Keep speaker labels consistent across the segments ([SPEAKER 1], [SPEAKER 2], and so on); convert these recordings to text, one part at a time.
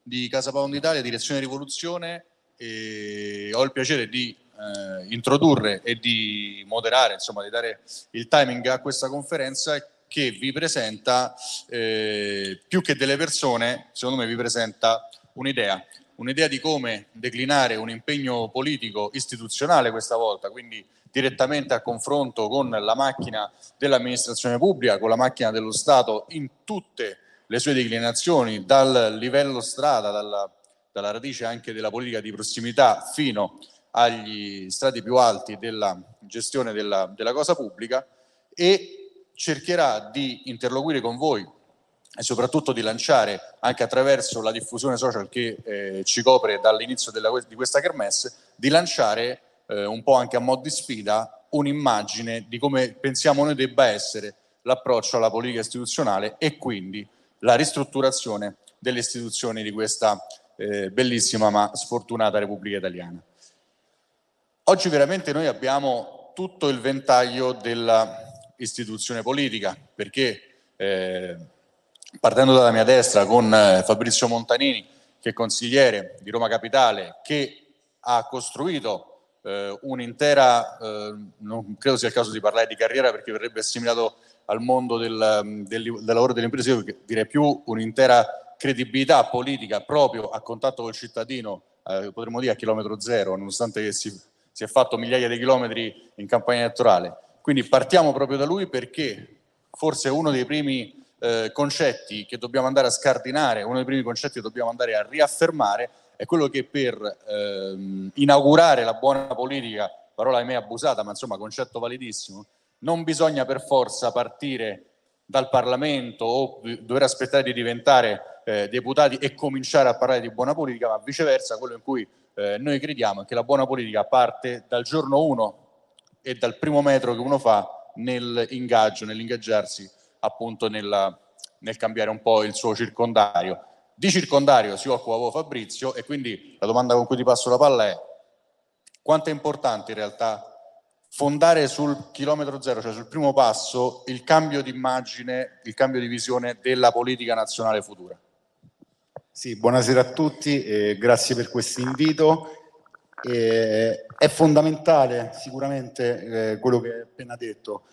[SPEAKER 1] di Casa Pound Italia, Direzione Rivoluzione, e ho il piacere di eh, introdurre e di moderare, insomma di dare il timing a questa conferenza che vi presenta eh, più che delle persone, secondo me vi presenta un'idea, un'idea di come declinare un impegno politico istituzionale questa volta, quindi direttamente a confronto con la macchina dell'amministrazione pubblica, con la macchina dello Stato in tutte le sue declinazioni, dal livello strada, dalla, dalla radice anche della politica di prossimità fino agli strati più alti della gestione della, della cosa pubblica e cercherà di interloquire con voi e soprattutto di lanciare anche attraverso la diffusione social che eh, ci copre dall'inizio della, di questa kermesse, di lanciare eh, un po' anche a mo' di sfida un'immagine di come pensiamo noi debba essere l'approccio alla politica istituzionale e quindi la ristrutturazione delle istituzioni di questa eh, bellissima ma sfortunata Repubblica Italiana. Oggi veramente noi abbiamo tutto il ventaglio dell'istituzione politica, perché eh, partendo dalla mia destra con eh, Fabrizio Montanini, che è consigliere di Roma Capitale, che ha costruito eh, un'intera, eh, non credo sia il caso di parlare di carriera perché verrebbe assimilato al mondo del, del, del lavoro delle imprese, io direi più un'intera credibilità politica proprio a contatto col cittadino, eh, potremmo dire a chilometro zero, nonostante si, si è fatto migliaia di chilometri in campagna elettorale. Quindi partiamo proprio da lui perché forse uno dei primi eh, concetti che dobbiamo andare a scardinare, uno dei primi concetti che dobbiamo andare a riaffermare è quello che per ehm, inaugurare la buona politica, parola ahimè abusata, ma insomma concetto validissimo, non bisogna per forza partire dal Parlamento o dover aspettare di diventare eh, deputati e cominciare a parlare di buona politica, ma viceversa quello in cui eh, noi crediamo è che la buona politica parte dal giorno uno e dal primo metro che uno fa nell'ingaggio, nell'ingaggiarsi appunto nella, nel cambiare un po' il suo circondario. Di circondario si occupa Fabrizio e quindi la domanda con cui ti passo la palla è quanto è importante in realtà fondare sul chilometro zero, cioè sul primo passo, il cambio di immagine, il cambio di visione della politica nazionale futura.
[SPEAKER 2] Sì, buonasera a tutti, eh, grazie per questo invito. Eh, è fondamentale sicuramente eh, quello che hai appena detto.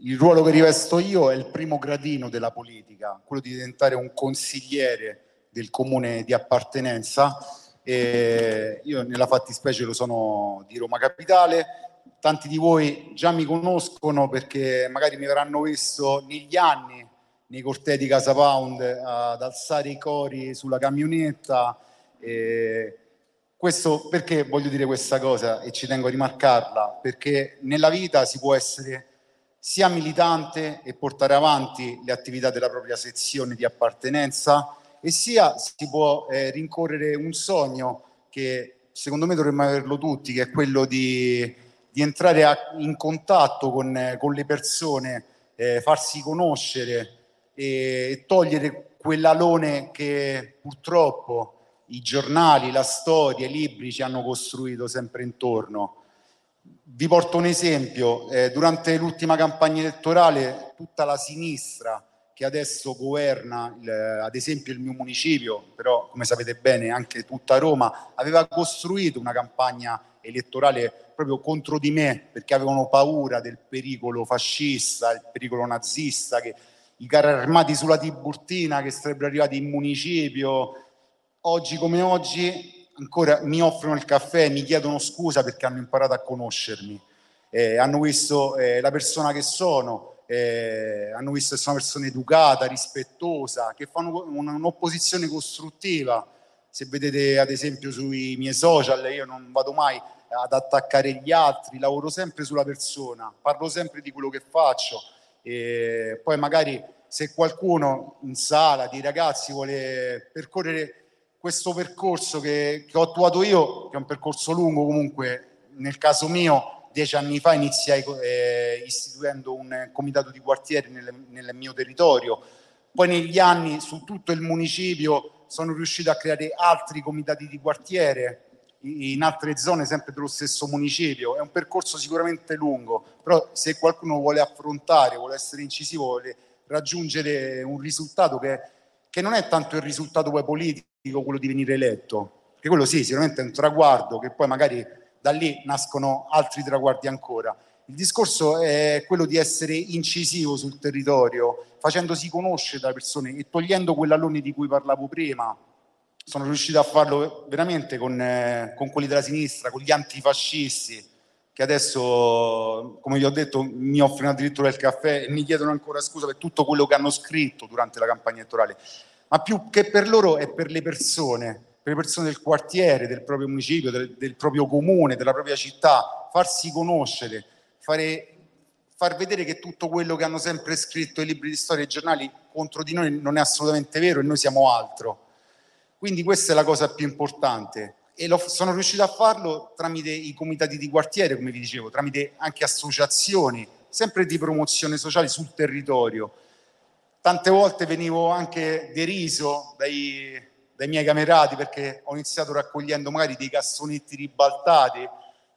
[SPEAKER 2] Il ruolo che rivesto io è il primo gradino della politica, quello di diventare un consigliere del comune di appartenenza. io nella fattispecie lo sono di Roma Capitale, tanti di voi già mi conoscono perché magari mi avranno visto negli anni nei cortei di Casa Pound ad alzare i cori sulla camionetta. E questo perché voglio dire questa cosa e ci tengo a rimarcarla? Perché nella vita si può essere sia militante e portare avanti le attività della propria sezione di appartenenza e sia si può eh, rincorrere un sogno che secondo me dovremmo averlo tutti, che è quello di di entrare a, in contatto con, con le persone, eh, farsi conoscere e, e togliere quell'alone che purtroppo i giornali, la storia, i libri ci hanno costruito sempre intorno. Vi porto un esempio, eh, durante l'ultima campagna elettorale tutta la sinistra che adesso governa il, ad esempio il mio municipio, però come sapete bene anche tutta Roma, aveva costruito una campagna elettorale proprio contro di me perché avevano paura del pericolo fascista, il pericolo nazista, che, i carri armati sulla Tiburtina che sarebbero arrivati in municipio. Oggi come oggi ancora mi offrono il caffè, mi chiedono scusa perché hanno imparato a conoscermi, eh, hanno visto eh, la persona che sono, eh, hanno visto che sono una persona educata, rispettosa, che fanno un'opposizione costruttiva. Se vedete ad esempio sui miei social, io non vado mai ad attaccare gli altri, lavoro sempre sulla persona, parlo sempre di quello che faccio. E poi magari se qualcuno in sala di ragazzi vuole percorrere questo percorso che, che ho attuato io, che è un percorso lungo comunque, nel caso mio dieci anni fa iniziai eh, istituendo un comitato di quartieri nel, nel mio territorio, poi negli anni su tutto il municipio sono riuscito a creare altri comitati di quartiere in altre zone sempre dello stesso municipio. È un percorso sicuramente lungo, però se qualcuno vuole affrontare, vuole essere incisivo, vuole raggiungere un risultato che, che non è tanto il risultato poi politico quello di venire eletto, che quello sì, sicuramente è un traguardo che poi magari da lì nascono altri traguardi ancora. Il discorso è quello di essere incisivo sul territorio, facendosi conoscere dalle persone e togliendo quell'allone di cui parlavo prima. Sono riuscito a farlo veramente con, eh, con quelli della sinistra, con gli antifascisti, che adesso, come vi ho detto, mi offrono addirittura il caffè e mi chiedono ancora scusa per tutto quello che hanno scritto durante la campagna elettorale, ma più che per loro è per le persone, per le persone del quartiere, del proprio municipio, del, del proprio comune, della propria città, farsi conoscere, fare, far vedere che tutto quello che hanno sempre scritto i libri di storia e i giornali contro di noi non è assolutamente vero e noi siamo altro. Quindi questa è la cosa più importante. E sono riuscito a farlo tramite i comitati di quartiere, come vi dicevo, tramite anche associazioni, sempre di promozione sociale sul territorio. Tante volte venivo anche deriso dai, dai miei camerati perché ho iniziato raccogliendo magari dei cassonetti ribaltati,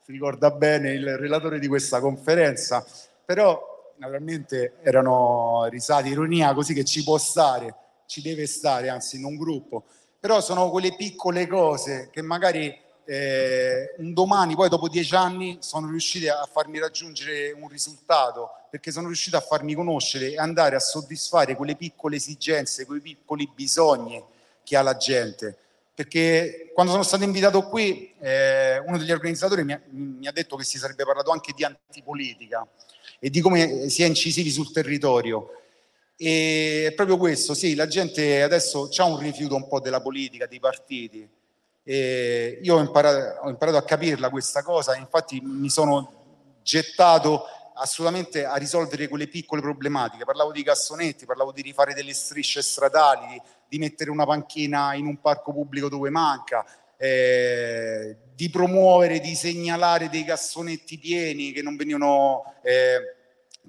[SPEAKER 2] si ricorda bene il relatore di questa conferenza, però naturalmente erano risate, ironia, così che ci può stare, ci deve stare, anzi in un gruppo però sono quelle piccole cose che magari eh, un domani, poi dopo dieci anni, sono riuscite a farmi raggiungere un risultato, perché sono riuscito a farmi conoscere e andare a soddisfare quelle piccole esigenze, quei piccoli bisogni che ha la gente. Perché quando sono stato invitato qui, eh, uno degli organizzatori mi ha, mi ha detto che si sarebbe parlato anche di antipolitica e di come si è incisivi sul territorio. E è proprio questo, sì, la gente adesso ha un rifiuto un po' della politica, dei partiti. E io ho imparato, ho imparato a capirla questa cosa, infatti mi sono gettato assolutamente a risolvere quelle piccole problematiche. Parlavo di cassonetti, parlavo di rifare delle strisce stradali, di, mettere una panchina in un parco pubblico dove manca, eh, di promuovere, di segnalare dei cassonetti pieni che non venivano... Eh,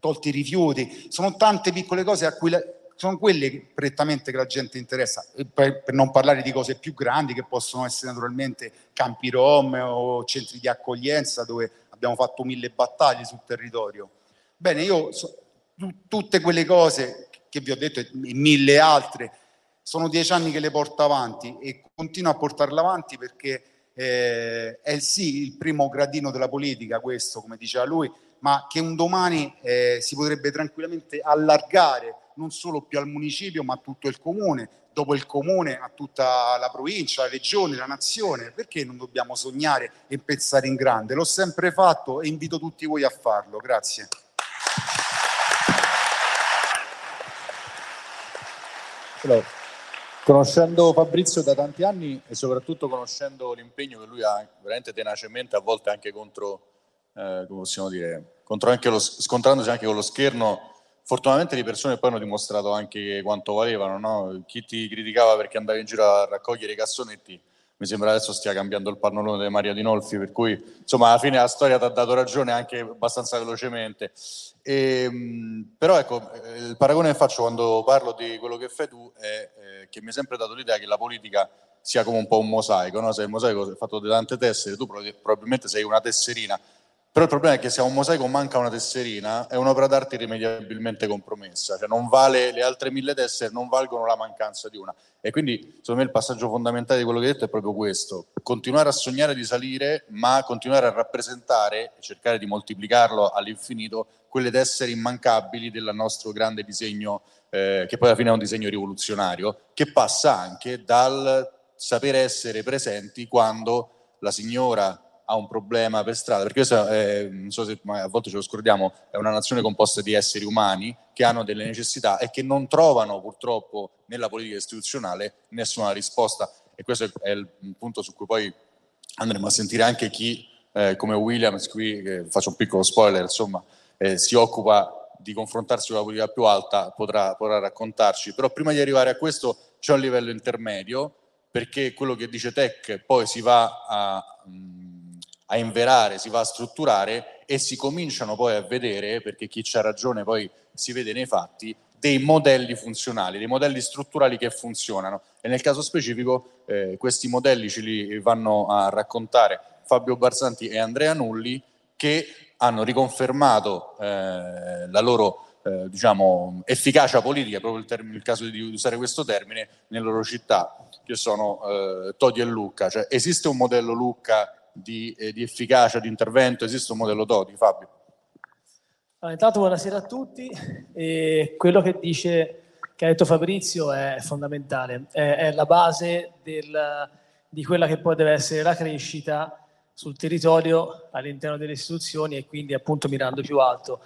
[SPEAKER 2] tolti i rifiuti, sono tante piccole cose a cui la, sono quelle prettamente che la gente interessa, per, per, non parlare di cose più grandi che possono essere naturalmente campi rom o centri di accoglienza dove abbiamo fatto mille battaglie sul territorio. Bene, io so, tutte quelle cose che vi ho detto e mille altre, sono dieci anni che le porto avanti e continuo a portarle avanti perché eh, è sì il primo gradino della politica questo, come diceva lui, ma che un domani eh, si potrebbe tranquillamente allargare non solo più al municipio ma a tutto il comune, dopo il comune a tutta la provincia, la regione, la nazione, perché non dobbiamo sognare e pensare in grande? L'ho sempre fatto e invito tutti voi a farlo. Grazie.
[SPEAKER 1] Allora, conoscendo Fabrizio da tanti anni e soprattutto conoscendo l'impegno che lui ha veramente tenacemente, a volte anche contro eh, come possiamo dire, lo, scontrandosi anche con lo scherno, fortunatamente le persone poi hanno dimostrato anche quanto valevano, no? chi ti criticava perché andavi in giro a raccogliere i cassonetti, mi sembra adesso stia cambiando il pannolone di Maria Dinolfi, per cui insomma alla fine la storia ti ha dato ragione anche abbastanza velocemente. E, ehm, però ecco, il paragone che faccio quando parlo di quello che fai tu è eh, che mi è sempre dato l'idea che la politica sia come un po' un mosaico, no? se il mosaico è fatto di tante tessere, tu probabilmente sei una tesserina, però il problema è che se a un mosaico manca una tesserina, è un'opera d'arte irrimediabilmente compromessa, cioè non vale, le altre mille tessere non valgono la mancanza di una. E quindi, secondo me, il passaggio fondamentale di quello che hai detto è proprio questo: continuare a sognare di salire, ma continuare a rappresentare e cercare di moltiplicarlo all'infinito quelle tessere immancabili del nostro grande disegno, eh, che poi alla fine è un disegno rivoluzionario, che passa anche dal saper essere presenti quando la signora ha un problema per strada, perché questo è, non so se a volte ce lo scordiamo, è una nazione composta di esseri umani che hanno delle necessità e che non trovano purtroppo nella politica istituzionale nessuna risposta. E questo è il punto su cui poi andremo a sentire anche chi, eh, come Williams, qui eh, faccio un piccolo spoiler, insomma, eh, si occupa di confrontarsi con la politica più alta, potrà, potrà raccontarci. Però prima di arrivare a questo c'è un livello intermedio, perché quello che dice Tech poi si va a... Mh, a inverare, si va a strutturare e si cominciano poi a vedere, perché chi c'ha ragione poi si vede nei fatti, dei modelli funzionali, dei modelli strutturali che funzionano. E nel caso specifico eh, questi modelli ce li vanno a raccontare Fabio Barzanti e Andrea Nulli che hanno riconfermato eh, la loro eh, diciamo, efficacia politica, proprio il, termine, il, caso di usare questo termine, nelle loro città, che sono eh, Todi e Lucca. Cioè, esiste un modello Lucca di, eh, di, efficacia, di intervento, esiste un modello Todi, Fabio?
[SPEAKER 3] Allora, intanto buonasera a tutti. E quello che dice, che ha detto Fabrizio è fondamentale, è, è la base del, di quella che poi deve essere la crescita sul territorio all'interno delle istituzioni e quindi appunto mirando più alto.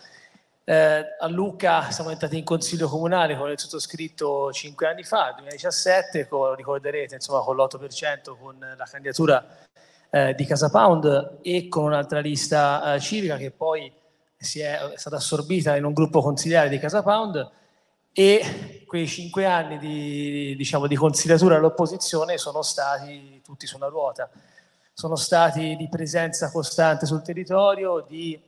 [SPEAKER 3] Eh, a Lucca siamo entrati in consiglio comunale con il sottoscritto cinque anni fa, 2017, con, ricorderete, insomma, con l'8% con la candidatura eh, di Casa Pound e con un'altra lista eh, civica che poi si è, è, stata assorbita in un gruppo consigliare di Casa Pound e quei cinque anni di, diciamo, di consigliatura all'opposizione sono stati tutti su una ruota sono stati di presenza costante sul territorio, di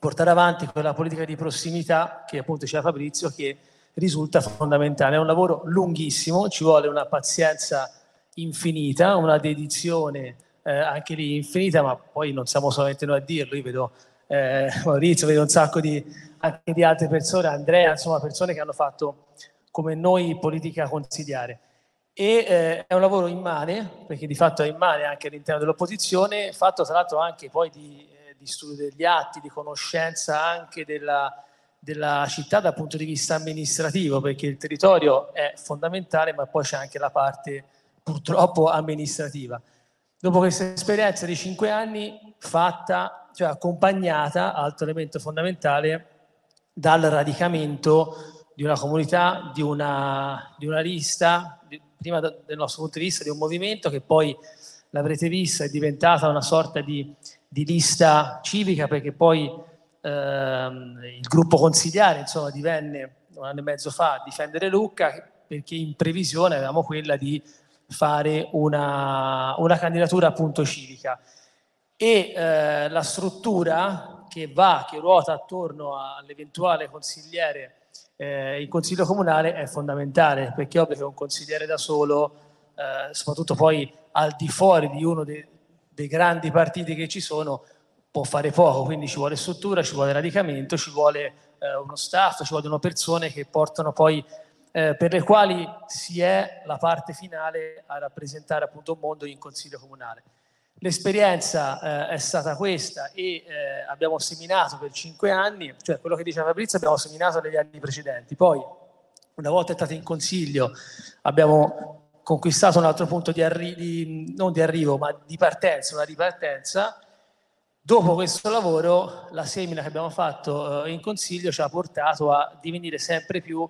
[SPEAKER 3] portare avanti quella politica di prossimità che appunto diceva Fabrizio che risulta fondamentale. È un lavoro lunghissimo, ci vuole una pazienza infinita, una dedizione eh, anche lì infinita, ma poi non siamo solamente noi a dirlo, io vedo eh, Maurizio, vedo un sacco di, anche di altre persone, Andrea, insomma persone che hanno fatto come noi politica consigliare e eh, è un lavoro immane, perché di fatto è immane anche all'interno dell'opposizione, fatto tra l'altro anche poi di, eh, di studio degli atti, di conoscenza anche della, della, città dal punto di vista amministrativo, perché il territorio è fondamentale, ma poi c'è anche la parte purtroppo amministrativa. Dopo questa esperienza di cinque anni fatta, cioè accompagnata, altro elemento fondamentale, dal radicamento di una comunità, di una, di una lista, di, prima dal nostro punto di vista di un movimento che poi l'avrete vista è diventata una sorta di, di lista civica perché poi ehm, il gruppo consigliare insomma divenne un anno e mezzo fa a difendere Lucca perché in previsione avevamo quella di fare una, una candidatura appunto civica. E eh, la struttura che va, che ruota attorno all'eventuale consigliere eh, il consiglio comunale è fondamentale perché è ovvio che un consigliere da solo, eh, soprattutto poi al di fuori di uno dei, dei grandi partiti che ci sono, può fare poco, quindi ci vuole struttura, ci vuole radicamento, ci vuole eh, uno staff, ci vogliono persone che portano poi, eh, per le quali si è la parte finale a rappresentare appunto un mondo in consiglio comunale. L'esperienza eh, è stata questa e eh, abbiamo seminato per cinque anni, cioè quello che diceva Fabrizio abbiamo seminato negli anni precedenti. Poi, una volta entrati in consiglio, abbiamo conquistato un altro punto di, arri- non di arrivo, ma di partenza, una ripartenza. Dopo questo lavoro, la semina che abbiamo fatto eh, in consiglio ci ha portato a divenire sempre più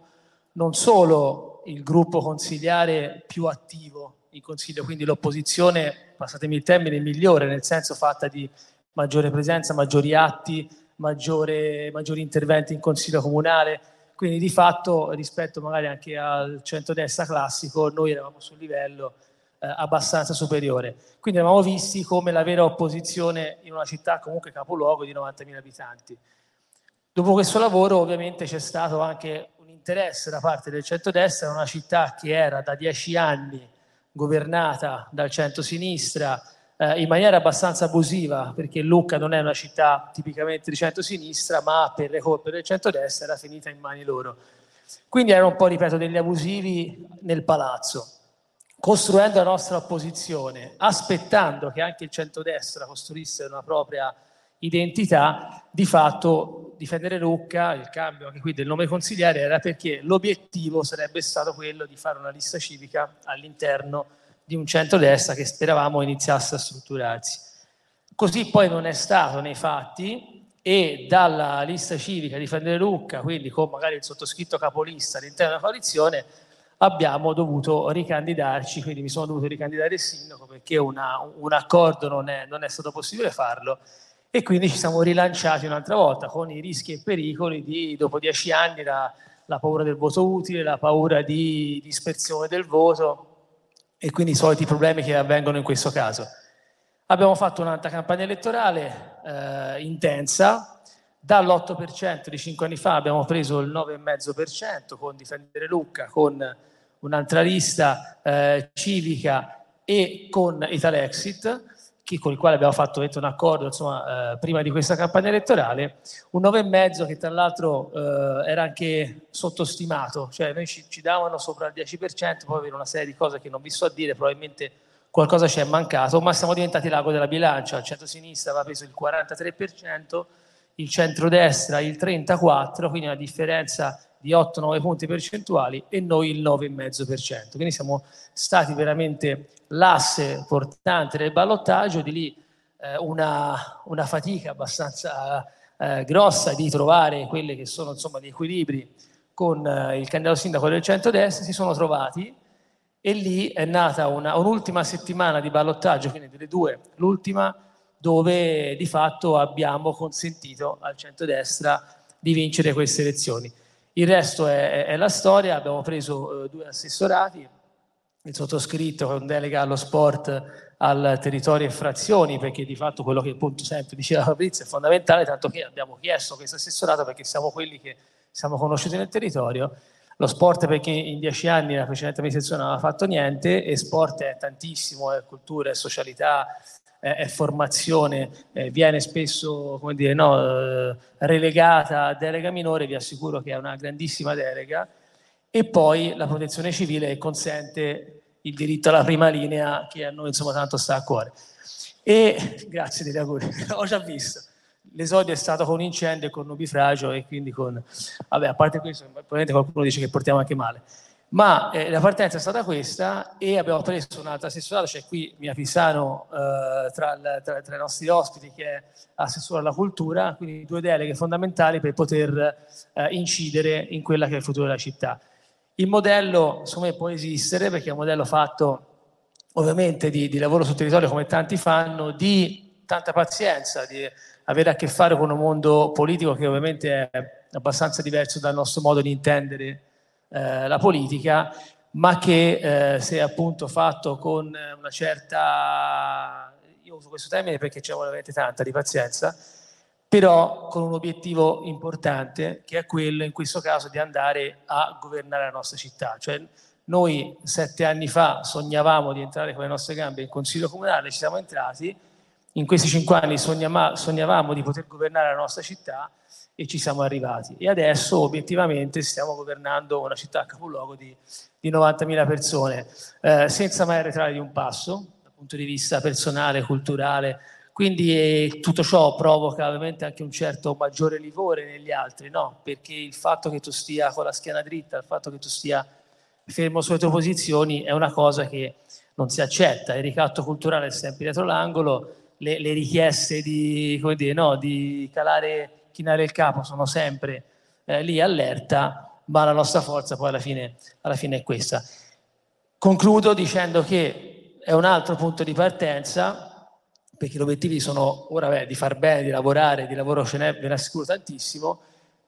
[SPEAKER 3] non solo il gruppo consigliare più attivo in consiglio, quindi l'opposizione passatemi il termine, migliore, nel senso fatta di maggiore presenza, maggiori atti, maggiore, maggiori interventi in consiglio comunale. Quindi di fatto rispetto magari anche al centrodestra classico noi eravamo sul livello eh, abbastanza superiore. Quindi eravamo visti come la vera opposizione in una città comunque capoluogo di 90.000 abitanti. Dopo questo lavoro ovviamente c'è stato anche un interesse da parte del centrodestra, una città che era da dieci anni governata dal centro-sinistra eh, in maniera abbastanza abusiva, perché Lucca non è una città tipicamente di centro-sinistra, ma per le colpe del centro-destra era finita in mani loro. Quindi erano un po', ripeto, degli abusivi nel palazzo, costruendo la nostra opposizione, aspettando che anche il centro-destra costruisse una propria identità, di fatto difendere Lucca, il cambio anche qui del nome consigliere, era perché l'obiettivo sarebbe stato quello di fare una lista civica all'interno di un centro-destra che speravamo iniziasse a strutturarsi. Così poi non è stato nei fatti e dalla lista civica difendere Lucca, quindi con magari il sottoscritto capolista all'interno della coalizione, abbiamo dovuto ricandidarci, quindi mi sono dovuto ricandidare il sindaco perché una, un accordo non è, non è stato possibile farlo e quindi ci siamo rilanciati un'altra volta con i rischi e pericoli di dopo dieci anni la, la paura del voto utile, la paura di dispersione del voto e quindi i soliti problemi che avvengono in questo caso. Abbiamo fatto un'altra campagna elettorale eh, intensa, dall'8% di cinque anni fa abbiamo preso il 9,5% con Difendere Lucca, con un'altra lista eh, civica e con Italexit con il quale abbiamo fatto un accordo insomma, eh, prima di questa campagna elettorale, un 9,5 che tra l'altro eh, era anche sottostimato, cioè noi ci, ci davano sopra il 10%, poi avere una serie di cose che non vi so a dire, probabilmente qualcosa ci è mancato, ma siamo diventati l'ago della bilancia, il centro-sinistra aveva preso il 43%, il centro-destra il 34%, quindi una differenza di 8-9 punti percentuali e noi il 9,5%. Quindi siamo stati veramente l'asse portante del ballottaggio, di lì eh, una, una, fatica abbastanza eh, grossa di trovare quelli che sono insomma gli equilibri con eh, il candidato sindaco del centro-destra, si sono trovati e lì è nata una, un'ultima settimana di ballottaggio, quindi delle due, l'ultima dove di fatto abbiamo consentito al centro-destra di vincere queste elezioni. Il resto è, è la storia, abbiamo preso eh, due assessorati, il sottoscritto con delega allo sport, al territorio e frazioni, perché di fatto quello che appunto sempre diceva Fabrizio è fondamentale, tanto che abbiamo chiesto questo assessorato perché siamo quelli che siamo conosciuti nel territorio. Lo sport perché in dieci anni la precedente amministrazione non aveva fatto niente e sport è tantissimo, è cultura, è socialità, è, è formazione, eh, viene spesso come dire, no, eh, relegata a delega minore, vi assicuro che è una grandissima delega, e poi la protezione civile consente il diritto alla prima linea che a noi insomma tanto sta a cuore. E grazie degli auguri, ho già visto. L'esodio è stato con incendio e con nubifragio e quindi con... Vabbè, a parte questo, probabilmente qualcuno dice che portiamo anche male ma eh, la partenza è stata questa e abbiamo preso un'altra assessorata, c'è qui Mia Pisano eh, tra, tra, tra, i nostri ospiti che è assessore alla cultura, quindi due deleghe fondamentali per poter eh, incidere in quella che è il futuro della città. Il modello, secondo me, può esistere perché è un modello fatto ovviamente di, di lavoro sul territorio come tanti fanno, di tanta pazienza, di avere a che fare con un mondo politico che ovviamente è abbastanza diverso dal nostro modo di intendere eh, la politica, ma che eh, se appunto fatto con una certa, io uso questo termine perché c'è veramente tanta di pazienza, però con un obiettivo importante che è quello in questo caso di andare a governare la nostra città. Cioè, noi sette anni fa sognavamo di entrare con le nostre gambe in consiglio comunale, ci siamo entrati, in questi cinque anni sognavamo di poter governare la nostra città e ci siamo arrivati. E adesso obiettivamente stiamo governando una città capoluogo di, di 90.000 persone, eh, senza mai arretrare di un passo dal punto di vista personale, culturale. Quindi eh, tutto ciò provoca ovviamente anche un certo maggiore livore negli altri, no? Perché il fatto che tu stia con la schiena dritta, il fatto che tu stia fermo sulle tue posizioni è una cosa che non si accetta. Il ricatto culturale è sempre dietro l'angolo, le, le richieste di, dire, no, di calare chinare il capo sono sempre eh, lì allerta, ma la nostra forza poi alla fine, alla fine è questa. Concludo dicendo che è un altro punto di partenza, perché gli obiettivi sono ora beh, di far bene, di lavorare, di lavoro ce n'è, ve ne assicuro tantissimo,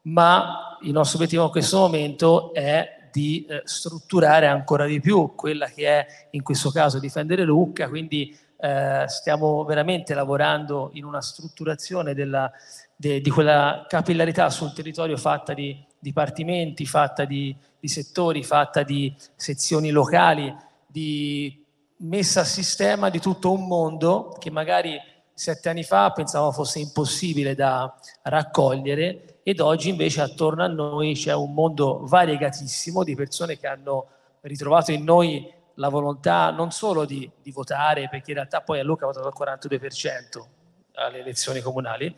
[SPEAKER 3] ma il nostro obiettivo in questo momento è di eh, strutturare ancora di più quella che è in questo caso difendere Lucca, quindi eh, stiamo veramente lavorando in una strutturazione della, de, di quella capillarità sul territorio fatta di dipartimenti, fatta di, di settori, fatta di sezioni locali, di messa a sistema di tutto un mondo che magari sette anni fa pensavamo fosse impossibile da raccogliere ed oggi invece attorno a noi c'è un mondo variegatissimo di persone che hanno ritrovato in noi la volontà non solo di, di votare, perché in realtà poi a Luca ha votato il 42% alle elezioni comunali,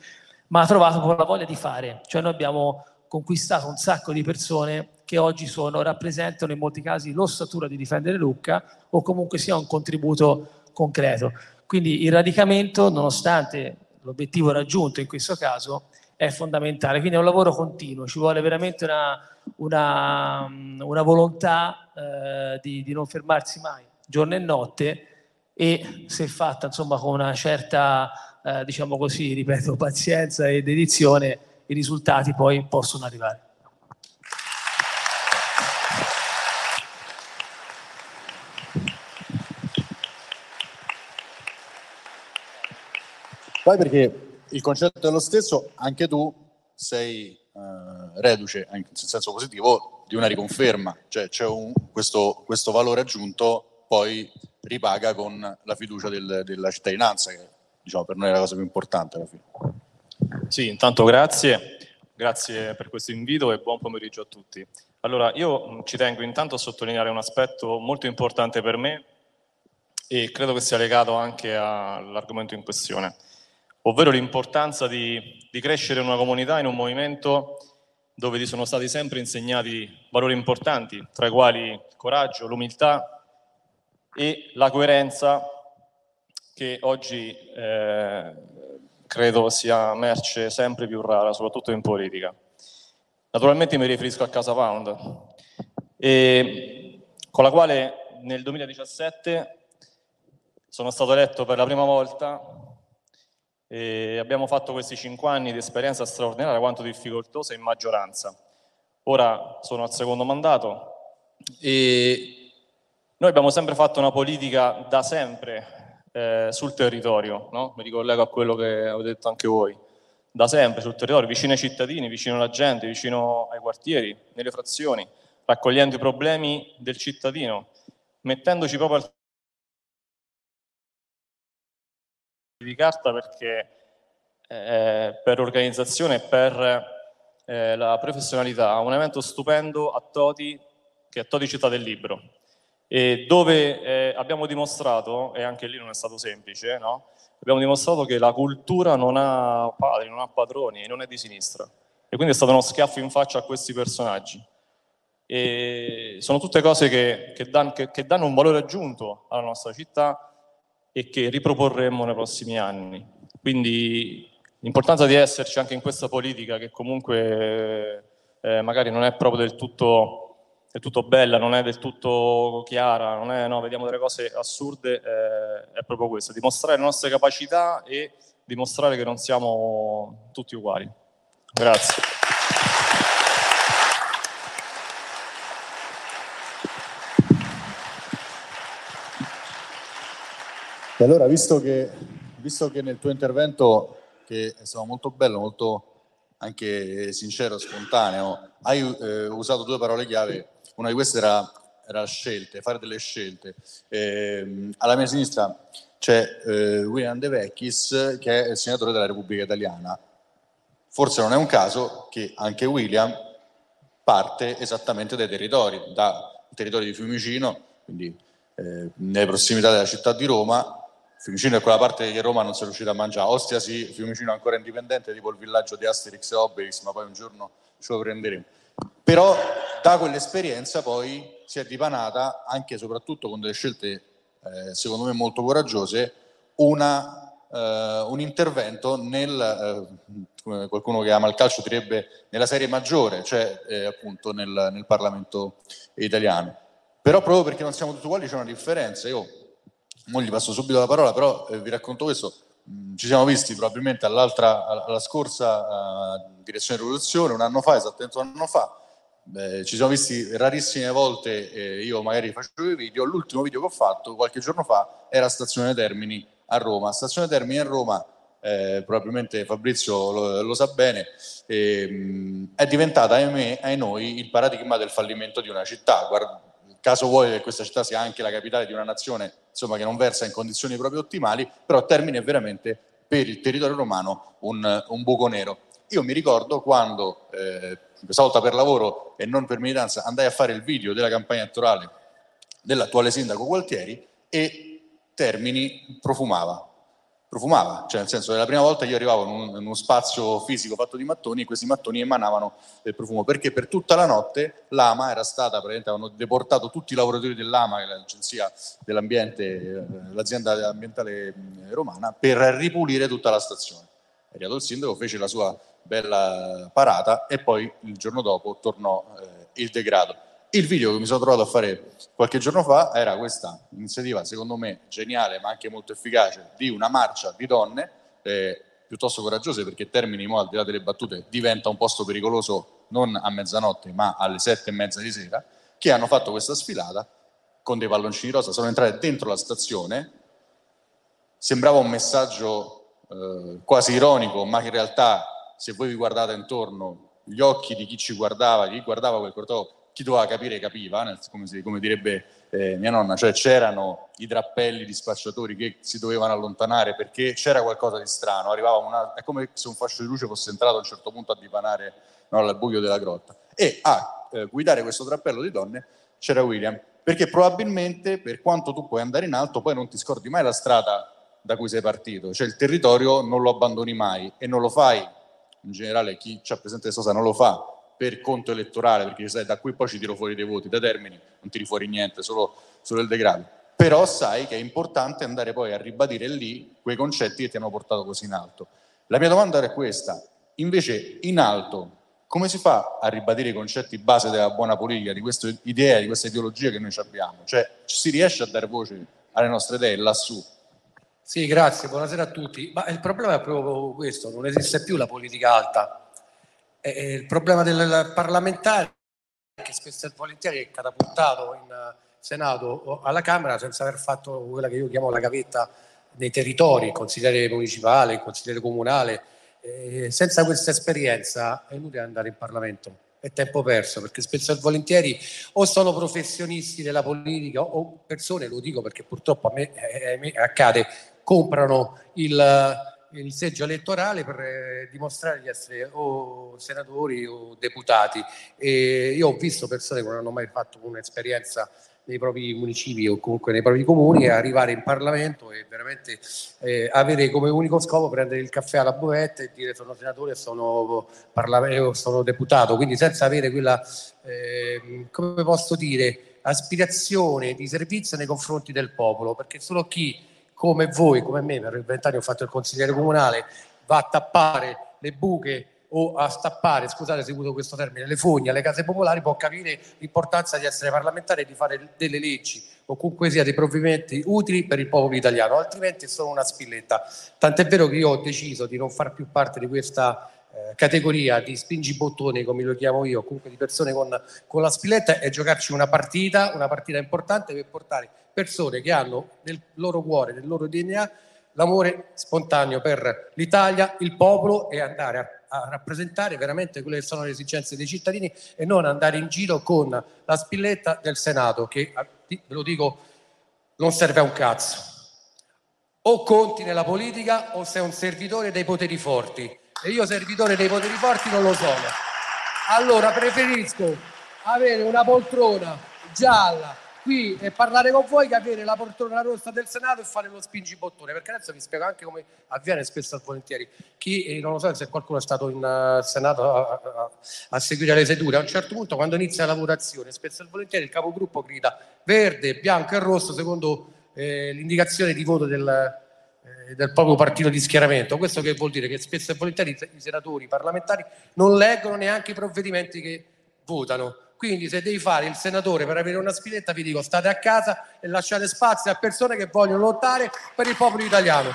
[SPEAKER 3] ma ha trovato la voglia di fare. Cioè noi abbiamo conquistato un sacco di persone che oggi sono, rappresentano in molti casi l'ossatura di difendere Lucca o comunque sia un contributo concreto. Quindi il radicamento, nonostante l'obiettivo raggiunto in questo caso, è fondamentale. Quindi è un lavoro continuo, ci vuole veramente una, una, una volontà eh, di, di non fermarsi mai, giorno e notte, e se fatta insomma con una certa eh, diciamo così, ripeto, pazienza e dedizione, i risultati poi possono arrivare.
[SPEAKER 1] Poi perché il concetto è lo stesso, anche tu sei eh, reduce, in senso positivo, di una riconferma, cioè c'è un, questo, questo valore aggiunto poi ripaga con la fiducia del, della cittadinanza, che diciamo, per noi è la cosa più importante alla fine.
[SPEAKER 4] Sì, intanto grazie, grazie per questo invito e buon pomeriggio a tutti. Allora, io ci tengo intanto a sottolineare un aspetto molto importante per me e credo che sia legato anche all'argomento in questione, ovvero l'importanza di, di crescere in una comunità, in un movimento dove ti sono stati sempre insegnati valori importanti, tra i quali il coraggio, l'umiltà e la coerenza che oggi eh, credo sia merce sempre più rara, soprattutto in politica. Naturalmente mi riferisco a Casa Pound, con la quale nel 2017 sono stato eletto per la prima volta e abbiamo fatto questi cinque anni di esperienza straordinaria quanto difficoltosa in maggioranza. Ora sono al secondo mandato e noi abbiamo sempre fatto una politica da sempre eh, sul territorio, no? mi ricollego a quello che avete detto anche voi, da sempre sul territorio, vicino ai cittadini, vicino alla gente, vicino ai quartieri, nelle frazioni, raccogliendo i problemi del cittadino, mettendoci proprio al di carta perché eh, per l'organizzazione e per eh, la professionalità, un evento stupendo a Toti, che è Toti Città del Libro, e dove eh, abbiamo dimostrato, e anche lì non è stato semplice, no? abbiamo dimostrato che la cultura non ha padri, non ha padroni, non è di sinistra. E quindi è stato uno schiaffo in faccia a questi personaggi. E sono tutte cose che, che, dan, che, che danno un valore aggiunto alla nostra città e che riproporremo nei prossimi anni. Quindi l'importanza di esserci anche in questa politica che comunque eh, magari non è proprio del tutto, del tutto, bella, non è del tutto chiara, non è, no, vediamo delle cose assurde, eh, è proprio questo, dimostrare le nostre capacità e dimostrare che non siamo tutti uguali. Grazie.
[SPEAKER 1] E allora, visto che, visto che nel tuo intervento, che è stato molto bello, molto anche sincero, spontaneo, hai eh, usato due parole chiave, una di queste era, era scelte, fare delle scelte. Eh, alla mia sinistra c'è eh, William De Vecchis, che è il senatore della Repubblica Italiana. Forse non è un caso che anche William parte esattamente dai territori, dal territorio di Fiumicino, quindi eh, nelle prossimità della città di Roma, Fiumicino è quella parte che Roma non si è riuscita a mangiare. Ostia sì, Fiumicino ancora indipendente, tipo il villaggio di Asterix e Obelix, ma poi un giorno ce lo prenderemo. Però da quell'esperienza poi si è dipanata, anche e soprattutto con delle scelte eh, secondo me molto coraggiose, una, eh, un intervento nel, eh, qualcuno che ama il calcio direbbe, nella serie maggiore, cioè eh, appunto nel, nel Parlamento italiano. Però proprio perché non siamo tutti uguali c'è una differenza. Io Mo gli passo subito la parola, però eh, vi racconto questo. Mm, ci siamo visti probabilmente all'altra, alla scorsa uh, direzione di rivoluzione, un anno fa, esattamente un anno fa. Beh, ci siamo visti rarissime volte, eh, io magari facevo i video. L'ultimo video che ho fatto qualche giorno fa era Stazione Termini a Roma. Stazione Termini a Roma, eh, probabilmente Fabrizio lo, lo sa bene, eh, è diventata, ahimè, noi, il paradigma del fallimento di una città. Guarda, caso vuoi che questa città sia anche la capitale di una nazione insomma, che non versa in condizioni proprio ottimali, però Termini è veramente per il territorio romano un, un buco nero. Io mi ricordo quando, eh, questa volta per lavoro e non per militanza, andai a fare il video della campagna elettorale dell'attuale sindaco Gualtieri e Termini profumava, profumava, cioè nel senso che la prima volta io arrivavo in, un, in uno spazio fisico fatto di mattoni e questi mattoni emanavano del profumo, perché per tutta la notte l'AMA era stata, praticamente avevano deportato tutti i lavoratori dell'AMA, che è l'agenzia dell'ambiente, eh, l'azienda ambientale eh, romana, per ripulire tutta la stazione. È arrivato il sindaco, fece la sua bella parata e poi il giorno dopo tornò eh, il degrado. Il video che mi sono trovato a fare qualche giorno fa era questa iniziativa, secondo me geniale ma anche molto efficace, di una marcia di donne eh, piuttosto coraggiose perché Termini, mo, al di là delle battute, diventa un posto pericoloso non a mezzanotte ma alle sette e mezza di sera, che hanno fatto questa sfilata con dei palloncini rosa, sono entrate dentro la stazione, sembrava un messaggio eh, quasi ironico, ma in realtà se voi vi guardate intorno, gli occhi di chi ci guardava, chi guardava quel corteo chi doveva capire capiva, come, si, come direbbe eh, mia nonna, cioè c'erano i drappelli di spacciatori che si dovevano allontanare perché c'era qualcosa di strano, arrivava una, è come se un fascio di luce fosse entrato a un certo punto a dipanare no, al buio della grotta. E a eh, guidare questo drappello di donne c'era William, perché probabilmente per quanto tu puoi andare in alto poi non ti scordi mai la strada da cui sei partito, cioè il territorio non lo abbandoni mai e non lo fai, in generale chi ci ha presente questa cosa non lo fa per conto elettorale, perché sai, da qui poi ci tiro fuori dei voti, da Termini non tiri fuori niente, solo, solo il degrado. Però sai che è importante andare poi a ribadire lì quei concetti che ti hanno portato così in alto. La mia domanda è questa, invece in alto come si fa a ribadire i concetti base della buona politica, di questa idea, di questa ideologia che noi abbiamo? Cioè si riesce a dare voce alle nostre idee lassù?
[SPEAKER 5] Sì, grazie, buonasera a tutti. Ma il problema è proprio questo, non esiste più la politica alta, e il problema del parlamentare che spesso e volentieri è catapultato in eh, Senato o alla Camera senza aver fatto quella che io chiamo la gavetta nei territori, il consigliere municipale, il consigliere comunale. E senza questa esperienza è inutile andare in Parlamento, è tempo perso perché spesso e volentieri o sono professionisti della politica o persone, lo dico perché purtroppo a me, eh, a me accade, comprano il il seggio elettorale per eh, dimostrare di essere o senatori o deputati. E io ho visto persone che non hanno mai fatto un'esperienza nei propri municipi o comunque nei propri comuni arrivare in Parlamento e veramente eh, avere come unico scopo prendere il caffè alla buvetta e dire sono senatore sono, sono deputato, quindi senza avere quella, eh, come posso dire, aspirazione di servizio nei confronti del popolo, perché solo chi come voi, come me, per vent'anni ho fatto il consigliere comunale, va a tappare le buche o a stappare, scusate se uso questo termine, le fogne alle case popolari, può capire l'importanza di essere parlamentare e di fare delle leggi o comunque sia dei provvedimenti utili per il popolo italiano, altrimenti è solo una spilletta. Tant'è vero che io ho deciso di non far più parte di questa eh, categoria di spingi bottoni, come lo chiamo io, comunque di persone con, con la spilletta e giocarci una partita, una partita importante per portare persone che hanno nel loro cuore, nel loro DNA, l'amore spontaneo per l'Italia, il popolo e andare a, a, rappresentare veramente quelle che sono le esigenze dei cittadini e non andare in giro con la spilletta del Senato che, ve lo dico, non serve a un cazzo. O conti nella politica o sei un servitore dei poteri forti e io servitore dei poteri forti non lo sono. Allora preferisco avere una poltrona gialla qui e parlare con voi che avere la poltrona rossa del Senato e fare lo spingibottone, perché adesso vi spiego anche come avviene spesso e volentieri. Chi, eh, non lo so se qualcuno è stato in uh, Senato a, a, a, seguire le sedute, a un certo punto quando inizia la votazione, spesso e volentieri il capogruppo grida verde, bianco e rosso secondo eh, l'indicazione di voto del, eh, del proprio partito di schieramento. Questo che vuol dire che spesso e volentieri i senatori, i parlamentari non leggono neanche i provvedimenti che votano quindi se devi fare il senatore per avere una spinetta, vi dico state a casa e lasciate spazio a persone che vogliono lottare per il popolo italiano.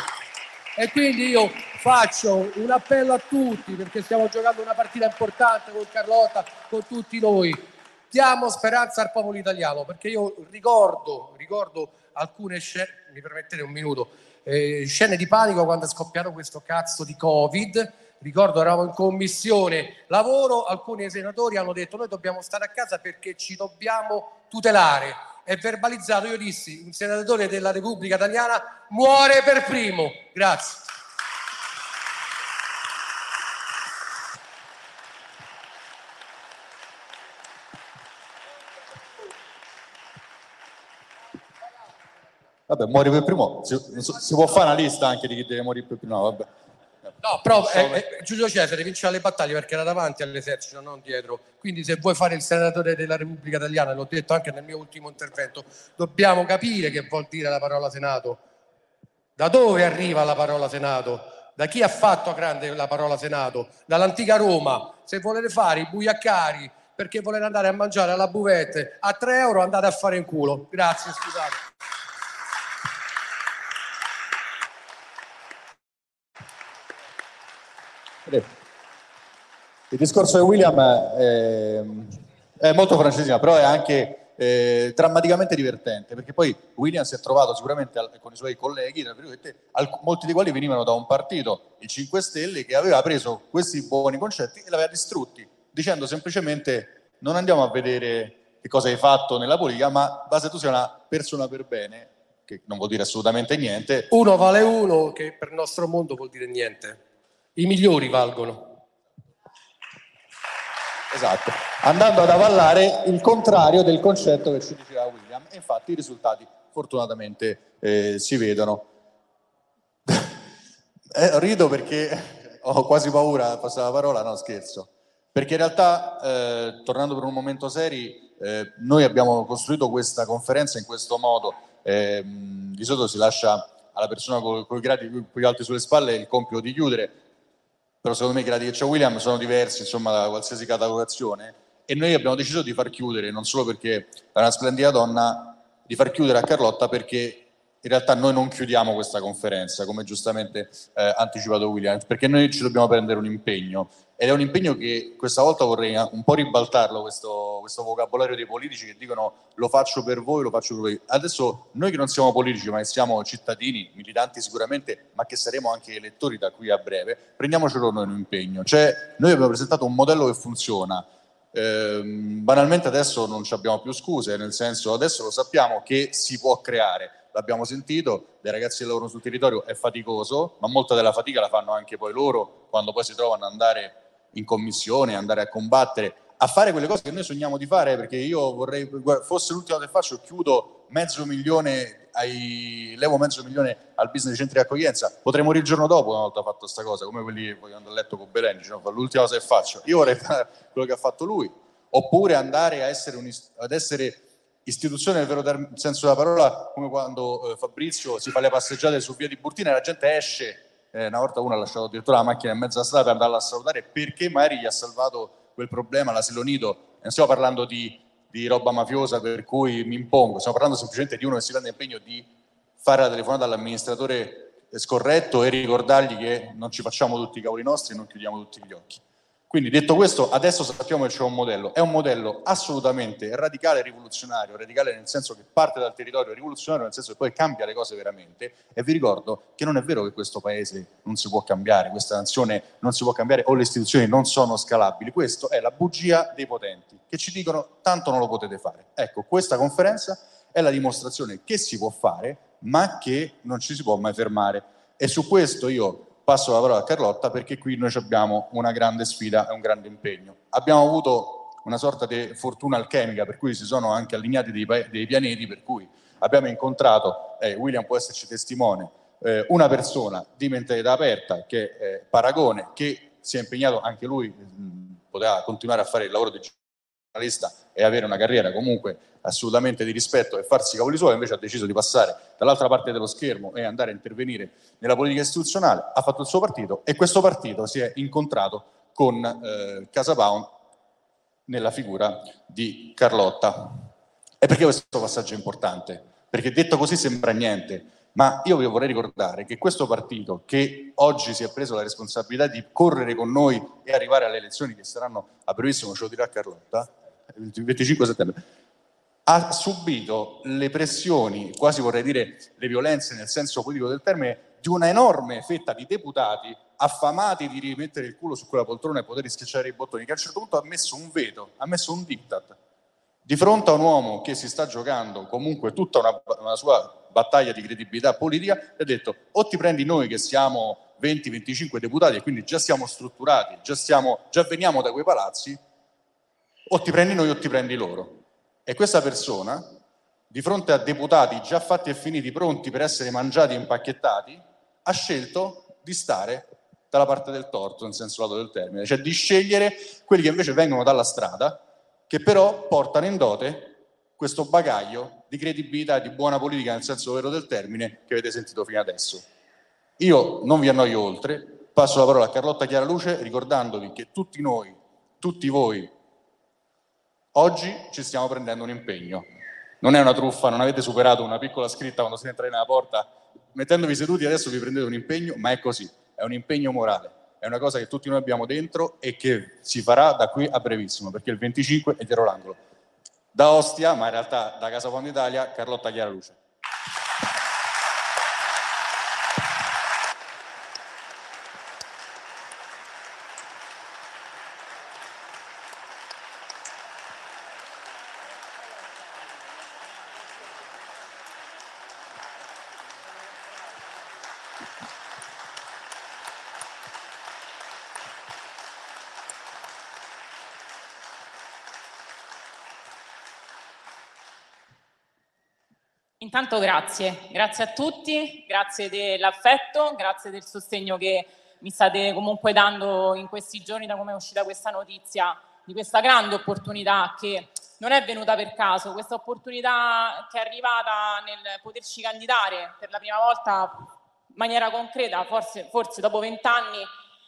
[SPEAKER 5] E quindi io faccio un appello a tutti, perché stiamo giocando una partita importante con Carlotta, con tutti noi. Diamo speranza al popolo italiano, perché io ricordo, ricordo alcune scene, mi permettete un minuto, eh, scene di panico quando è scoppiato questo cazzo di Covid ricordo eravamo in commissione lavoro, alcuni senatori hanno detto noi dobbiamo stare a casa perché ci dobbiamo tutelare. È verbalizzato, io dissi, un senatore della Repubblica Italiana muore per primo. Grazie.
[SPEAKER 1] Vabbè, muori per primo. Si, si, può fare una lista anche di chi deve morire per primo. No, vabbè.
[SPEAKER 5] No, però eh, eh, Giulio Cesare vinceva le battaglie perché era davanti all'esercito, non dietro. Quindi se vuoi fare il senatore della Repubblica Italiana, l'ho detto anche nel mio ultimo intervento, dobbiamo capire che vuol dire la parola Senato. Da dove arriva la parola Senato? Da chi ha fatto grande la parola Senato? Dall'antica Roma. Se volete fare i buiaccari perché volete andare a mangiare alla buvette a 3 euro andate a fare in culo. Grazie, scusate.
[SPEAKER 1] Il discorso di William è, è molto francesino, però è anche eh, drammaticamente divertente, perché poi William si è trovato sicuramente con i suoi colleghi, molti dei quali venivano da un partito, il 5 Stelle, che aveva preso questi buoni concetti e li aveva distrutti, dicendo semplicemente non andiamo a vedere che cosa hai fatto nella politica, ma basta tu sia una persona per bene, che non vuol dire assolutamente niente.
[SPEAKER 5] Uno vale uno, che per il nostro mondo vuol dire niente. I migliori valgono.
[SPEAKER 1] Esatto, andando ad avallare il contrario del concetto che ci diceva William. E infatti i risultati fortunatamente eh, si vedono. eh, rido perché ho quasi paura a passare la parola, no scherzo. Perché in realtà, eh, tornando per un momento seri, eh, noi abbiamo costruito questa conferenza in questo modo. Ehm, di solito si lascia alla persona con, con i gradi più alti sulle spalle il compito di chiudere, però secondo me i gradi che c'è William sono diversi insomma, da qualsiasi catalogazione. E noi abbiamo deciso di far chiudere, non solo perché è una splendida donna, di far chiudere a Carlotta perché in realtà noi non chiudiamo questa conferenza, come giustamente eh, anticipato William, perché noi ci dobbiamo prendere un impegno ed è un impegno che questa volta vorrei un po' ribaltarlo, questo, questo, vocabolario dei politici che dicono lo faccio per voi, lo faccio per voi. Adesso noi che non siamo politici, ma che siamo cittadini, militanti sicuramente, ma che saremo anche elettori da qui a breve, prendiamocelo noi un impegno. Cioè, noi abbiamo presentato un modello che funziona. Eh, banalmente adesso non abbiamo più scuse, nel senso adesso lo sappiamo che si può creare l'abbiamo sentito, dei ragazzi che lavorano sul territorio è faticoso, ma molta della fatica la fanno anche poi loro quando poi si trovano ad andare in commissione, andare a combattere, a fare quelle cose che noi sogniamo di fare, perché io vorrei, fosse l'ultimo che faccio, chiudo mezzo milione, ai, levo mezzo milione al business dei centri di accoglienza, potrei morire il giorno dopo una volta fatto questa cosa, come quelli che andare a letto con Belen, no? l'ultima cosa che faccio, io vorrei fare quello che ha fatto lui, oppure andare essere un, ad essere istituzione nel vero term- senso della parola, come quando eh, Fabrizio si fa le passeggiate su via di Burtina e la gente esce eh, una volta uno ha lasciato addirittura la macchina in mezzo alla strada per andarla a salutare perché magari gli ha salvato quel problema, l'asilo nido. Non stiamo parlando di, di, roba mafiosa per cui mi impongo, stiamo parlando semplicemente di uno che si prende l'impegno di fare la telefonata all'amministratore scorretto e ricordargli che non ci facciamo tutti i cavoli nostri e non chiudiamo tutti gli occhi. Quindi detto questo, adesso sappiamo che c'è un modello, è un modello assolutamente radicale e rivoluzionario, radicale nel senso che parte dal territorio, rivoluzionario nel senso che poi cambia le cose veramente. E vi ricordo che non è vero che questo paese non si può cambiare, questa nazione non si può cambiare o le istituzioni non sono scalabili, questo è la bugia dei potenti che ci dicono tanto non lo potete fare. Ecco, questa conferenza è la dimostrazione che si può fare ma che non ci si può mai fermare. E su questo io passo la parola a Carlotta perché qui noi abbiamo una grande sfida e un grande impegno. Abbiamo avuto una sorta di fortuna alchemica per cui si sono anche allineati dei, dei pianeti, per cui abbiamo incontrato, eh, William può esserci testimone, eh, una persona di mentalità aperta che è Paragone, che si è impegnato anche lui, mh, poteva continuare a fare il lavoro di giornalista e avere una carriera comunque assolutamente di rispetto e farsi i cavoli suoi, invece ha deciso di passare dall'altra parte dello schermo e andare a intervenire nella politica istituzionale, ha fatto il suo partito e questo partito si è incontrato con eh, Casa Pound nella figura di Carlotta. E perché questo passaggio è importante? Perché detto così sembra niente, ma io vi vorrei ricordare che questo partito, che oggi si è preso la responsabilità di correre con noi e arrivare alle elezioni che saranno a brevissimo, ce lo dirà Carlotta, il 25 settembre, ha subito le pressioni, quasi vorrei dire le violenze nel senso politico del termine, di una enorme fetta di deputati affamati di rimettere il culo su quella poltrona e poter schiacciare i bottoni, che a un certo punto ha messo un veto, ha messo un diktat. Di fronte a un uomo che si sta giocando comunque tutta una, una sua battaglia di credibilità politica, ha detto o ti prendi noi che siamo 20-25 deputati e quindi già siamo strutturati, già, siamo, già veniamo da quei palazzi, o ti prendi noi o ti prendi loro. E questa persona, di fronte a deputati già fatti e finiti, pronti per essere mangiati e impacchettati, ha scelto di stare dalla parte del torto, in senso lato del termine, cioè di scegliere quelli che invece vengono dalla strada, che però portano in dote questo bagaglio di credibilità e di buona politica nel senso vero del termine che avete sentito fino adesso. Io non vi annoio oltre, passo la parola a Carlotta Chiaraluce ricordandovi che tutti noi, tutti voi, Oggi ci stiamo prendendo un impegno. Non è una truffa, non avete superato una piccola scritta quando siete entrati nella porta. Mettendovi seduti adesso vi prendete un impegno, ma è così, è un impegno morale. È una cosa che tutti noi abbiamo dentro e che si farà da qui a brevissimo, perché il 25 è dietro l'angolo. Da Ostia, ma in realtà da Casa Fondo Italia, Carlotta Chiaraluce.
[SPEAKER 6] Intanto grazie, grazie a tutti, grazie dell'affetto, grazie del sostegno che mi state comunque dando in questi giorni da come è uscita questa notizia di questa grande opportunità che non è venuta per caso, questa opportunità che è arrivata nel poterci candidare per la prima volta in maniera concreta, forse, forse dopo vent'anni,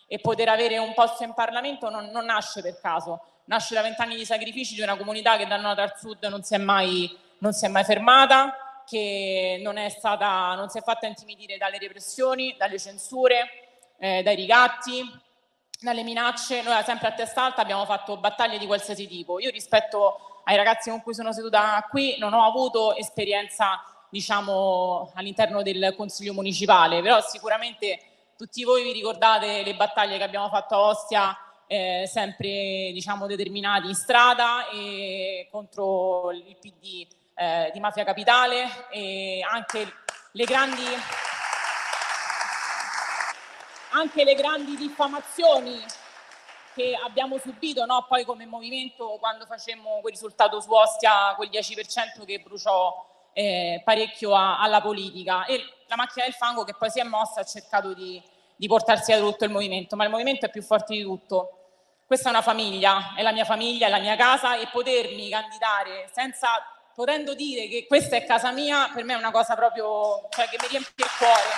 [SPEAKER 6] e poter avere un posto in Parlamento non, non nasce per caso, nasce da vent'anni di sacrifici di una comunità che dal nord al sud non si è mai, non si è mai fermata, che non stata, non si è fatta intimidire dalle repressioni, dalle censure, eh, dai ricatti, dalle minacce. Noi sempre a testa alta abbiamo fatto battaglie di qualsiasi tipo. Io rispetto ai ragazzi con cui sono seduta qui non ho avuto esperienza diciamo all'interno del consiglio municipale, però sicuramente tutti voi vi ricordate le battaglie che abbiamo fatto a Ostia eh, sempre diciamo determinati in strada e contro il PD eh, di Mafia Capitale e anche le grandi, anche le grandi diffamazioni che abbiamo subito no? poi come movimento quando facemmo quel risultato su Ostia, quel 10% che bruciò eh, parecchio a, alla politica e la macchina del fango che poi si è mossa ha cercato di, di portarsi a tutto il movimento, ma il movimento è più forte di tutto. Questa è una famiglia, è la mia famiglia, è la mia casa e potermi candidare senza potendo dire che questa è casa mia, per me è una cosa proprio cioè, che mi riempie il cuore.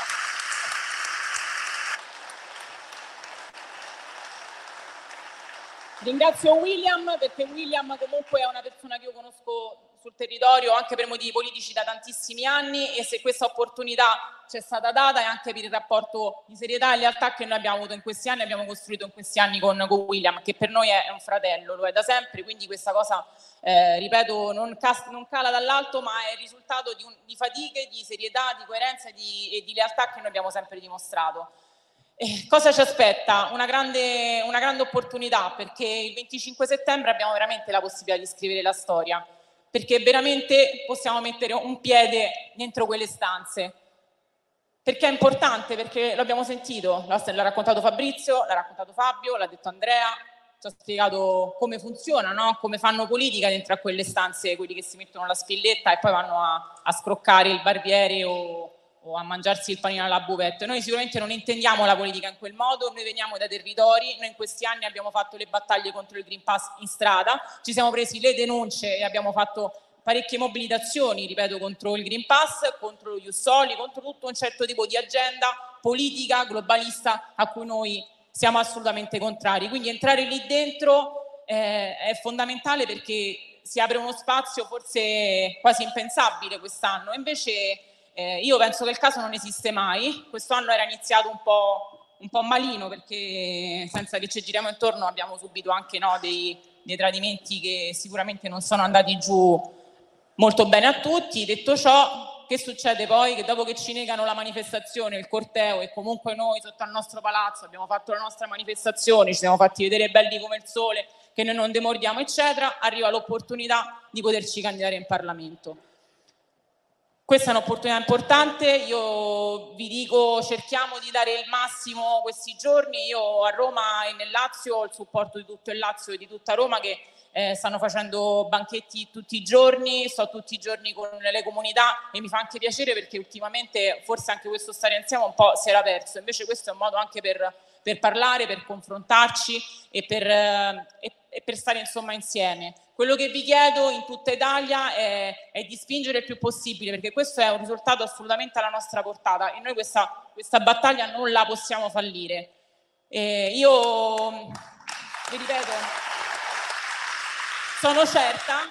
[SPEAKER 6] Ringrazio William perché William comunque è una persona che io conosco sul territorio anche per motivi politici da tantissimi anni e se questa opportunità ci è stata data è anche per il rapporto di serietà e lealtà che noi abbiamo avuto in questi anni, abbiamo costruito in questi anni con, con William, che per noi è un fratello, lo è da sempre, quindi questa cosa, eh, ripeto, non, cas- non, cala dall'alto, ma è il risultato di, un, di fatiche, di serietà, di coerenza e di, e di lealtà che noi abbiamo sempre dimostrato. Eh, cosa ci aspetta? Una grande, una grande opportunità perché il 25 settembre abbiamo veramente la possibilità di scrivere la storia perché veramente possiamo mettere un piede dentro quelle stanze. Perché è importante? Perché l'abbiamo sentito, l'ha raccontato Fabrizio, l'ha raccontato Fabio, l'ha detto Andrea, ci ha spiegato come funziona, no? come fanno politica dentro a quelle stanze, quelli che si mettono la spilletta e poi vanno a, a scroccare il barbiere o, o a mangiarsi il panino alla buvette. Noi sicuramente non intendiamo la politica in quel modo, noi veniamo dai territori, noi in questi anni abbiamo fatto le battaglie contro il Green Pass in strada, ci siamo presi le denunce e abbiamo fatto parecchie mobilitazioni, ripeto, contro il Green Pass, contro lo Jussoli, contro tutto un certo tipo di agenda politica, globalista a cui noi siamo assolutamente contrari. Quindi entrare lì dentro eh, è fondamentale perché si apre uno spazio forse quasi impensabile quest'anno, invece eh, io penso che il caso non esiste mai, quest'anno era iniziato un po', un po malino perché senza che ci giriamo intorno abbiamo subito anche no, dei, dei tradimenti che sicuramente non sono andati giù molto bene a tutti. Detto ciò, che succede poi? Che dopo che ci negano la manifestazione, il corteo e comunque noi sotto al nostro palazzo abbiamo fatto la nostra manifestazione, ci siamo fatti vedere belli come il sole, che noi non demordiamo, eccetera, arriva l'opportunità di poterci candidare in Parlamento. Questa è un'opportunità importante, io vi dico cerchiamo di dare il massimo questi giorni, io a Roma e nel Lazio ho il supporto di tutto il Lazio e di tutta Roma che eh, stanno facendo banchetti tutti i giorni, sto tutti i giorni con le comunità e mi fa anche piacere perché ultimamente forse anche questo stare insieme un po' si era perso, invece questo è un modo anche per, per parlare, per confrontarci e per, eh, e, per stare insomma insieme. Quello che vi chiedo in tutta Italia è, è, di spingere il più possibile, perché questo è un risultato assolutamente alla nostra portata e noi questa, questa battaglia non la possiamo fallire. Eh, io vi ripeto, sono certa,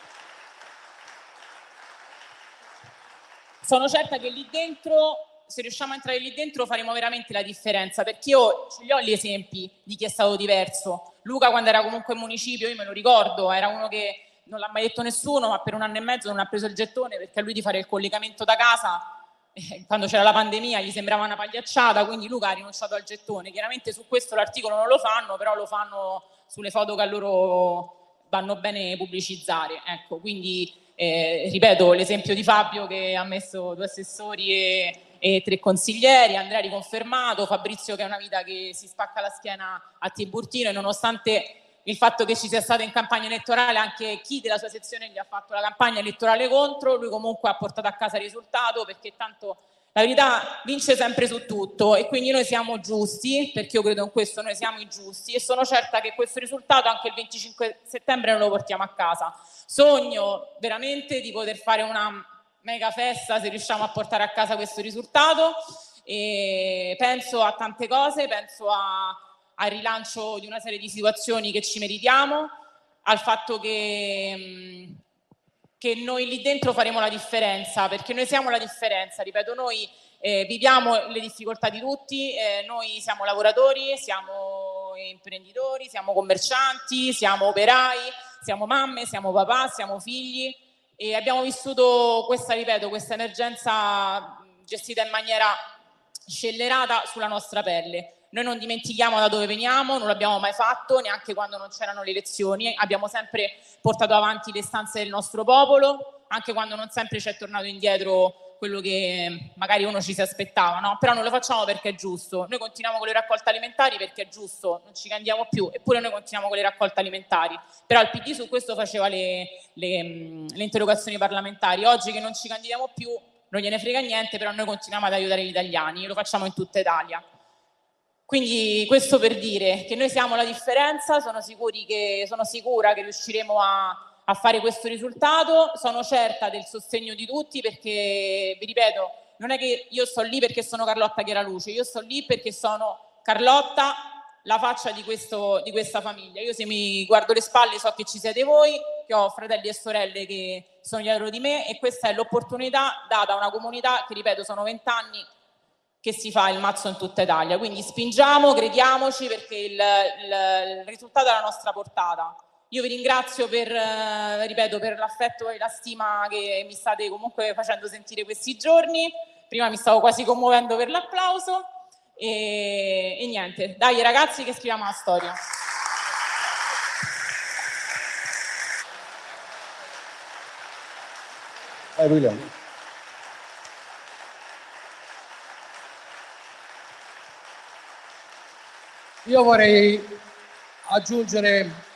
[SPEAKER 6] sono certa che lì dentro se riusciamo a entrare lì dentro faremo veramente la differenza, perché io ce li ho gli esempi di chi è stato diverso. Luca quando era comunque in municipio, io me lo ricordo, era uno che non l'ha mai detto nessuno, ma per un anno e mezzo non ha preso il gettone perché a lui di fare il collegamento da casa eh, quando c'era la pandemia gli sembrava una pagliacciata, quindi Luca ha rinunciato al gettone. Chiaramente su questo l'articolo non lo fanno, però lo fanno sulle foto che a loro vanno bene pubblicizzare. Ecco, quindi eh, ripeto l'esempio di Fabio che ha messo due assessori e e tre consiglieri, Andrea riconfermato, Fabrizio che è una vita che si spacca la schiena a Tiburtino e nonostante il fatto che ci sia stato in campagna elettorale anche chi della sua sezione gli ha fatto la campagna elettorale contro, lui comunque ha portato a casa il risultato perché tanto la verità vince sempre su tutto e quindi noi siamo giusti, perché io credo in questo, noi siamo i giusti e sono certa che questo risultato anche il 25 settembre non lo portiamo a casa. Sogno veramente di poter fare una mega festa se riusciamo a portare a casa questo risultato. E penso a tante cose, penso a, al rilancio di una serie di situazioni che ci meritiamo, al fatto che... Che noi lì dentro faremo la differenza, perché noi siamo la differenza, ripeto, noi eh, viviamo le difficoltà di tutti, eh, noi siamo lavoratori, siamo imprenditori, siamo commercianti, siamo operai, siamo mamme, siamo papà, siamo figli e abbiamo vissuto questa, ripeto, questa emergenza gestita in maniera scellerata sulla nostra pelle. Noi non dimentichiamo da dove veniamo, non l'abbiamo mai fatto, neanche quando non c'erano le elezioni, abbiamo sempre portato avanti le stanze del nostro popolo, anche quando non sempre ci è tornato indietro quello che magari uno ci si aspettava, no? però non lo facciamo perché è giusto. Noi continuiamo con le raccolte alimentari perché è giusto, non ci candiamo più, eppure noi continuiamo con le raccolte alimentari. Però il PD su questo faceva le, le, le interrogazioni parlamentari. Oggi che non ci candidiamo più non gliene frega niente, però noi continuiamo ad aiutare gli italiani, lo facciamo in tutta Italia. Quindi questo per dire che noi siamo la differenza, sono, che, sono sicura che riusciremo a, a, fare questo risultato, sono certa del sostegno di tutti perché, vi ripeto, non è che io sto lì perché sono Carlotta Chiaraluce, io sto lì perché sono Carlotta, la faccia di, questo, di questa famiglia. Io se mi guardo le spalle so che ci siete voi, che ho fratelli e sorelle che sono dietro di me e questa è l'opportunità data a una comunità che, ripeto, sono vent'anni che si fa il mazzo in tutta Italia. Quindi spingiamo, crediamoci perché il, il, il risultato è alla nostra portata. Io vi ringrazio per, eh, ripeto, per l'affetto e la stima che mi state comunque facendo sentire questi giorni. Prima mi stavo quasi commuovendo per l'applauso. E, e niente, dai ragazzi che scriviamo la storia.
[SPEAKER 2] Vai William.
[SPEAKER 5] Io vorrei aggiungere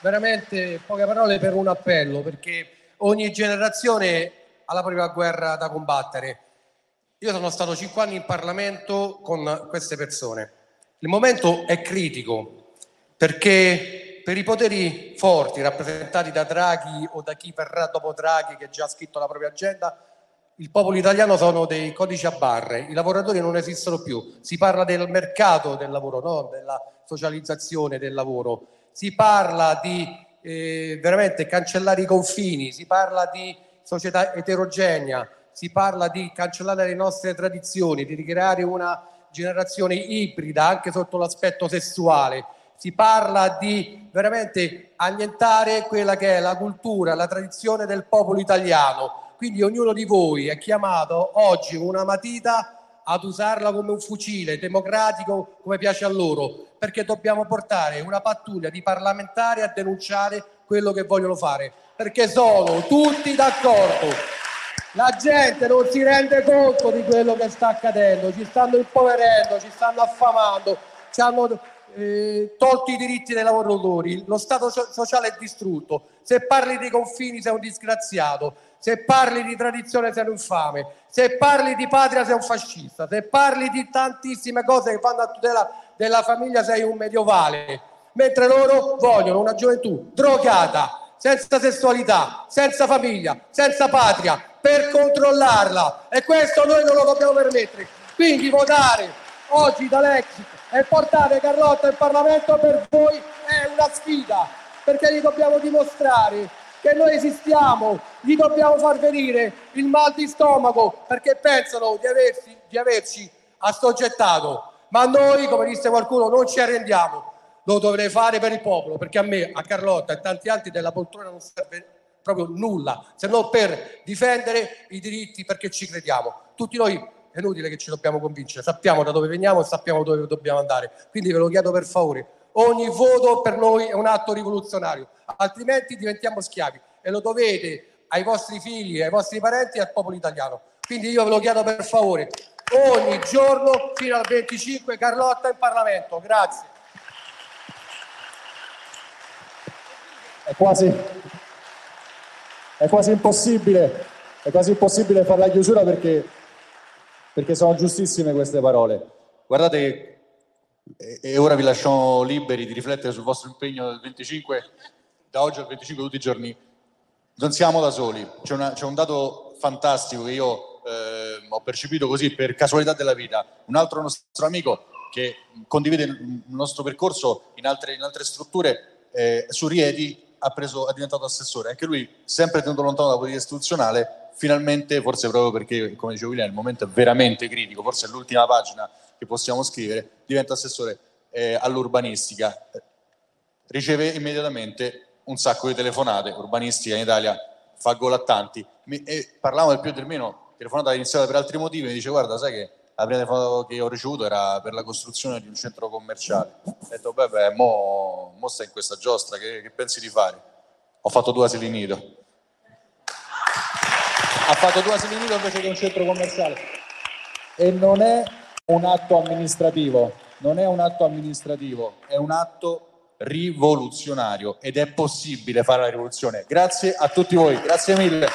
[SPEAKER 5] veramente poche parole per un appello, perché ogni generazione ha la propria guerra da combattere. Io sono stato cinque anni in Parlamento con queste persone. Il momento è critico perché per i poteri forti rappresentati da Draghi o da chi verrà dopo Draghi che già ha scritto la propria agenda, il popolo italiano sono dei codici a barre, i lavoratori non esistono più, si parla del mercato del lavoro, non della socializzazione del lavoro, si parla di eh, veramente cancellare i confini, si parla di società eterogenea, si parla di cancellare le nostre tradizioni, di ricreare una generazione ibrida anche sotto l'aspetto sessuale, si parla di veramente annientare quella che è la cultura, la tradizione del popolo italiano. Quindi ognuno di voi è chiamato oggi una matita ad usarla come un fucile democratico come piace a loro, perché dobbiamo portare una pattuglia di parlamentari a denunciare quello che vogliono fare, perché sono tutti d'accordo. La gente non si rende conto di quello che sta accadendo, ci stanno impoverendo, ci stanno affamando, ci hanno eh, tolto i diritti dei lavoratori, lo Stato sociale è distrutto. Se parli dei confini sei un disgraziato, se parli di tradizione sei un infame, se parli di patria sei un fascista, se parli di tantissime cose che vanno a tutela della famiglia sei un medievale, mentre loro vogliono una gioventù drogata, senza sessualità, senza famiglia, senza patria, per controllarla e questo noi non lo dobbiamo permettere. Quindi votare oggi dall'exit e portare Carlotta in Parlamento per voi è una sfida, perché gli dobbiamo dimostrare che noi esistiamo, gli dobbiamo far venire il mal di stomaco perché pensano di, aversi, di averci assoggettato. Ma noi, come disse qualcuno, non ci arrendiamo, lo dovrei fare per il popolo, perché a me, a Carlotta e tanti altri della poltrona non serve proprio nulla, se non per difendere i diritti perché ci crediamo. Tutti noi è inutile che ci dobbiamo convincere, sappiamo da dove veniamo e sappiamo dove dobbiamo andare. Quindi ve lo chiedo per favore, ogni voto per noi è un atto rivoluzionario altrimenti diventiamo schiavi e lo dovete ai vostri figli, ai vostri parenti e al popolo italiano. Quindi io ve lo chiedo per favore, ogni giorno fino al 25 Carlotta in Parlamento. Grazie.
[SPEAKER 7] È quasi, è quasi impossibile, è quasi impossibile fare la chiusura perché, perché sono giustissime queste parole.
[SPEAKER 1] Guardate, e, ora vi lasciamo liberi di riflettere sul vostro impegno del 25, da oggi al 25 tutti i giorni. Non siamo da soli, c'è, una- c'è un dato fantastico che io eh, ho percepito così per casualità della vita. Un altro nostro amico che condivide il nostro percorso in altre, in altre strutture, eh, su Rieti, ha, preso, è diventato assessore. Anche lui, sempre tenuto lontano dalla politica istituzionale, finalmente, forse proprio perché, come dicevo William, il momento è veramente critico, forse è l'ultima pagina che possiamo scrivere, diventa assessore eh, all'urbanistica. Riceve immediatamente un sacco di telefonate, urbanistica in Italia fa gol a tanti. E parlavamo del più e del meno, telefonata iniziata per altri motivi, mi dice guarda sai che la prima telefonata che ho ricevuto era per la costruzione di un centro commerciale. Ho detto beh beh, mo, mo stai in questa giostra, che, che pensi di fare? Ho fatto due asili nido.
[SPEAKER 7] Ha fatto due asili nido invece che un centro commerciale. E non è un atto amministrativo, non è un atto amministrativo,
[SPEAKER 1] È un atto rivoluzionario ed è possibile fare la rivoluzione. Grazie a tutti voi, grazie mille.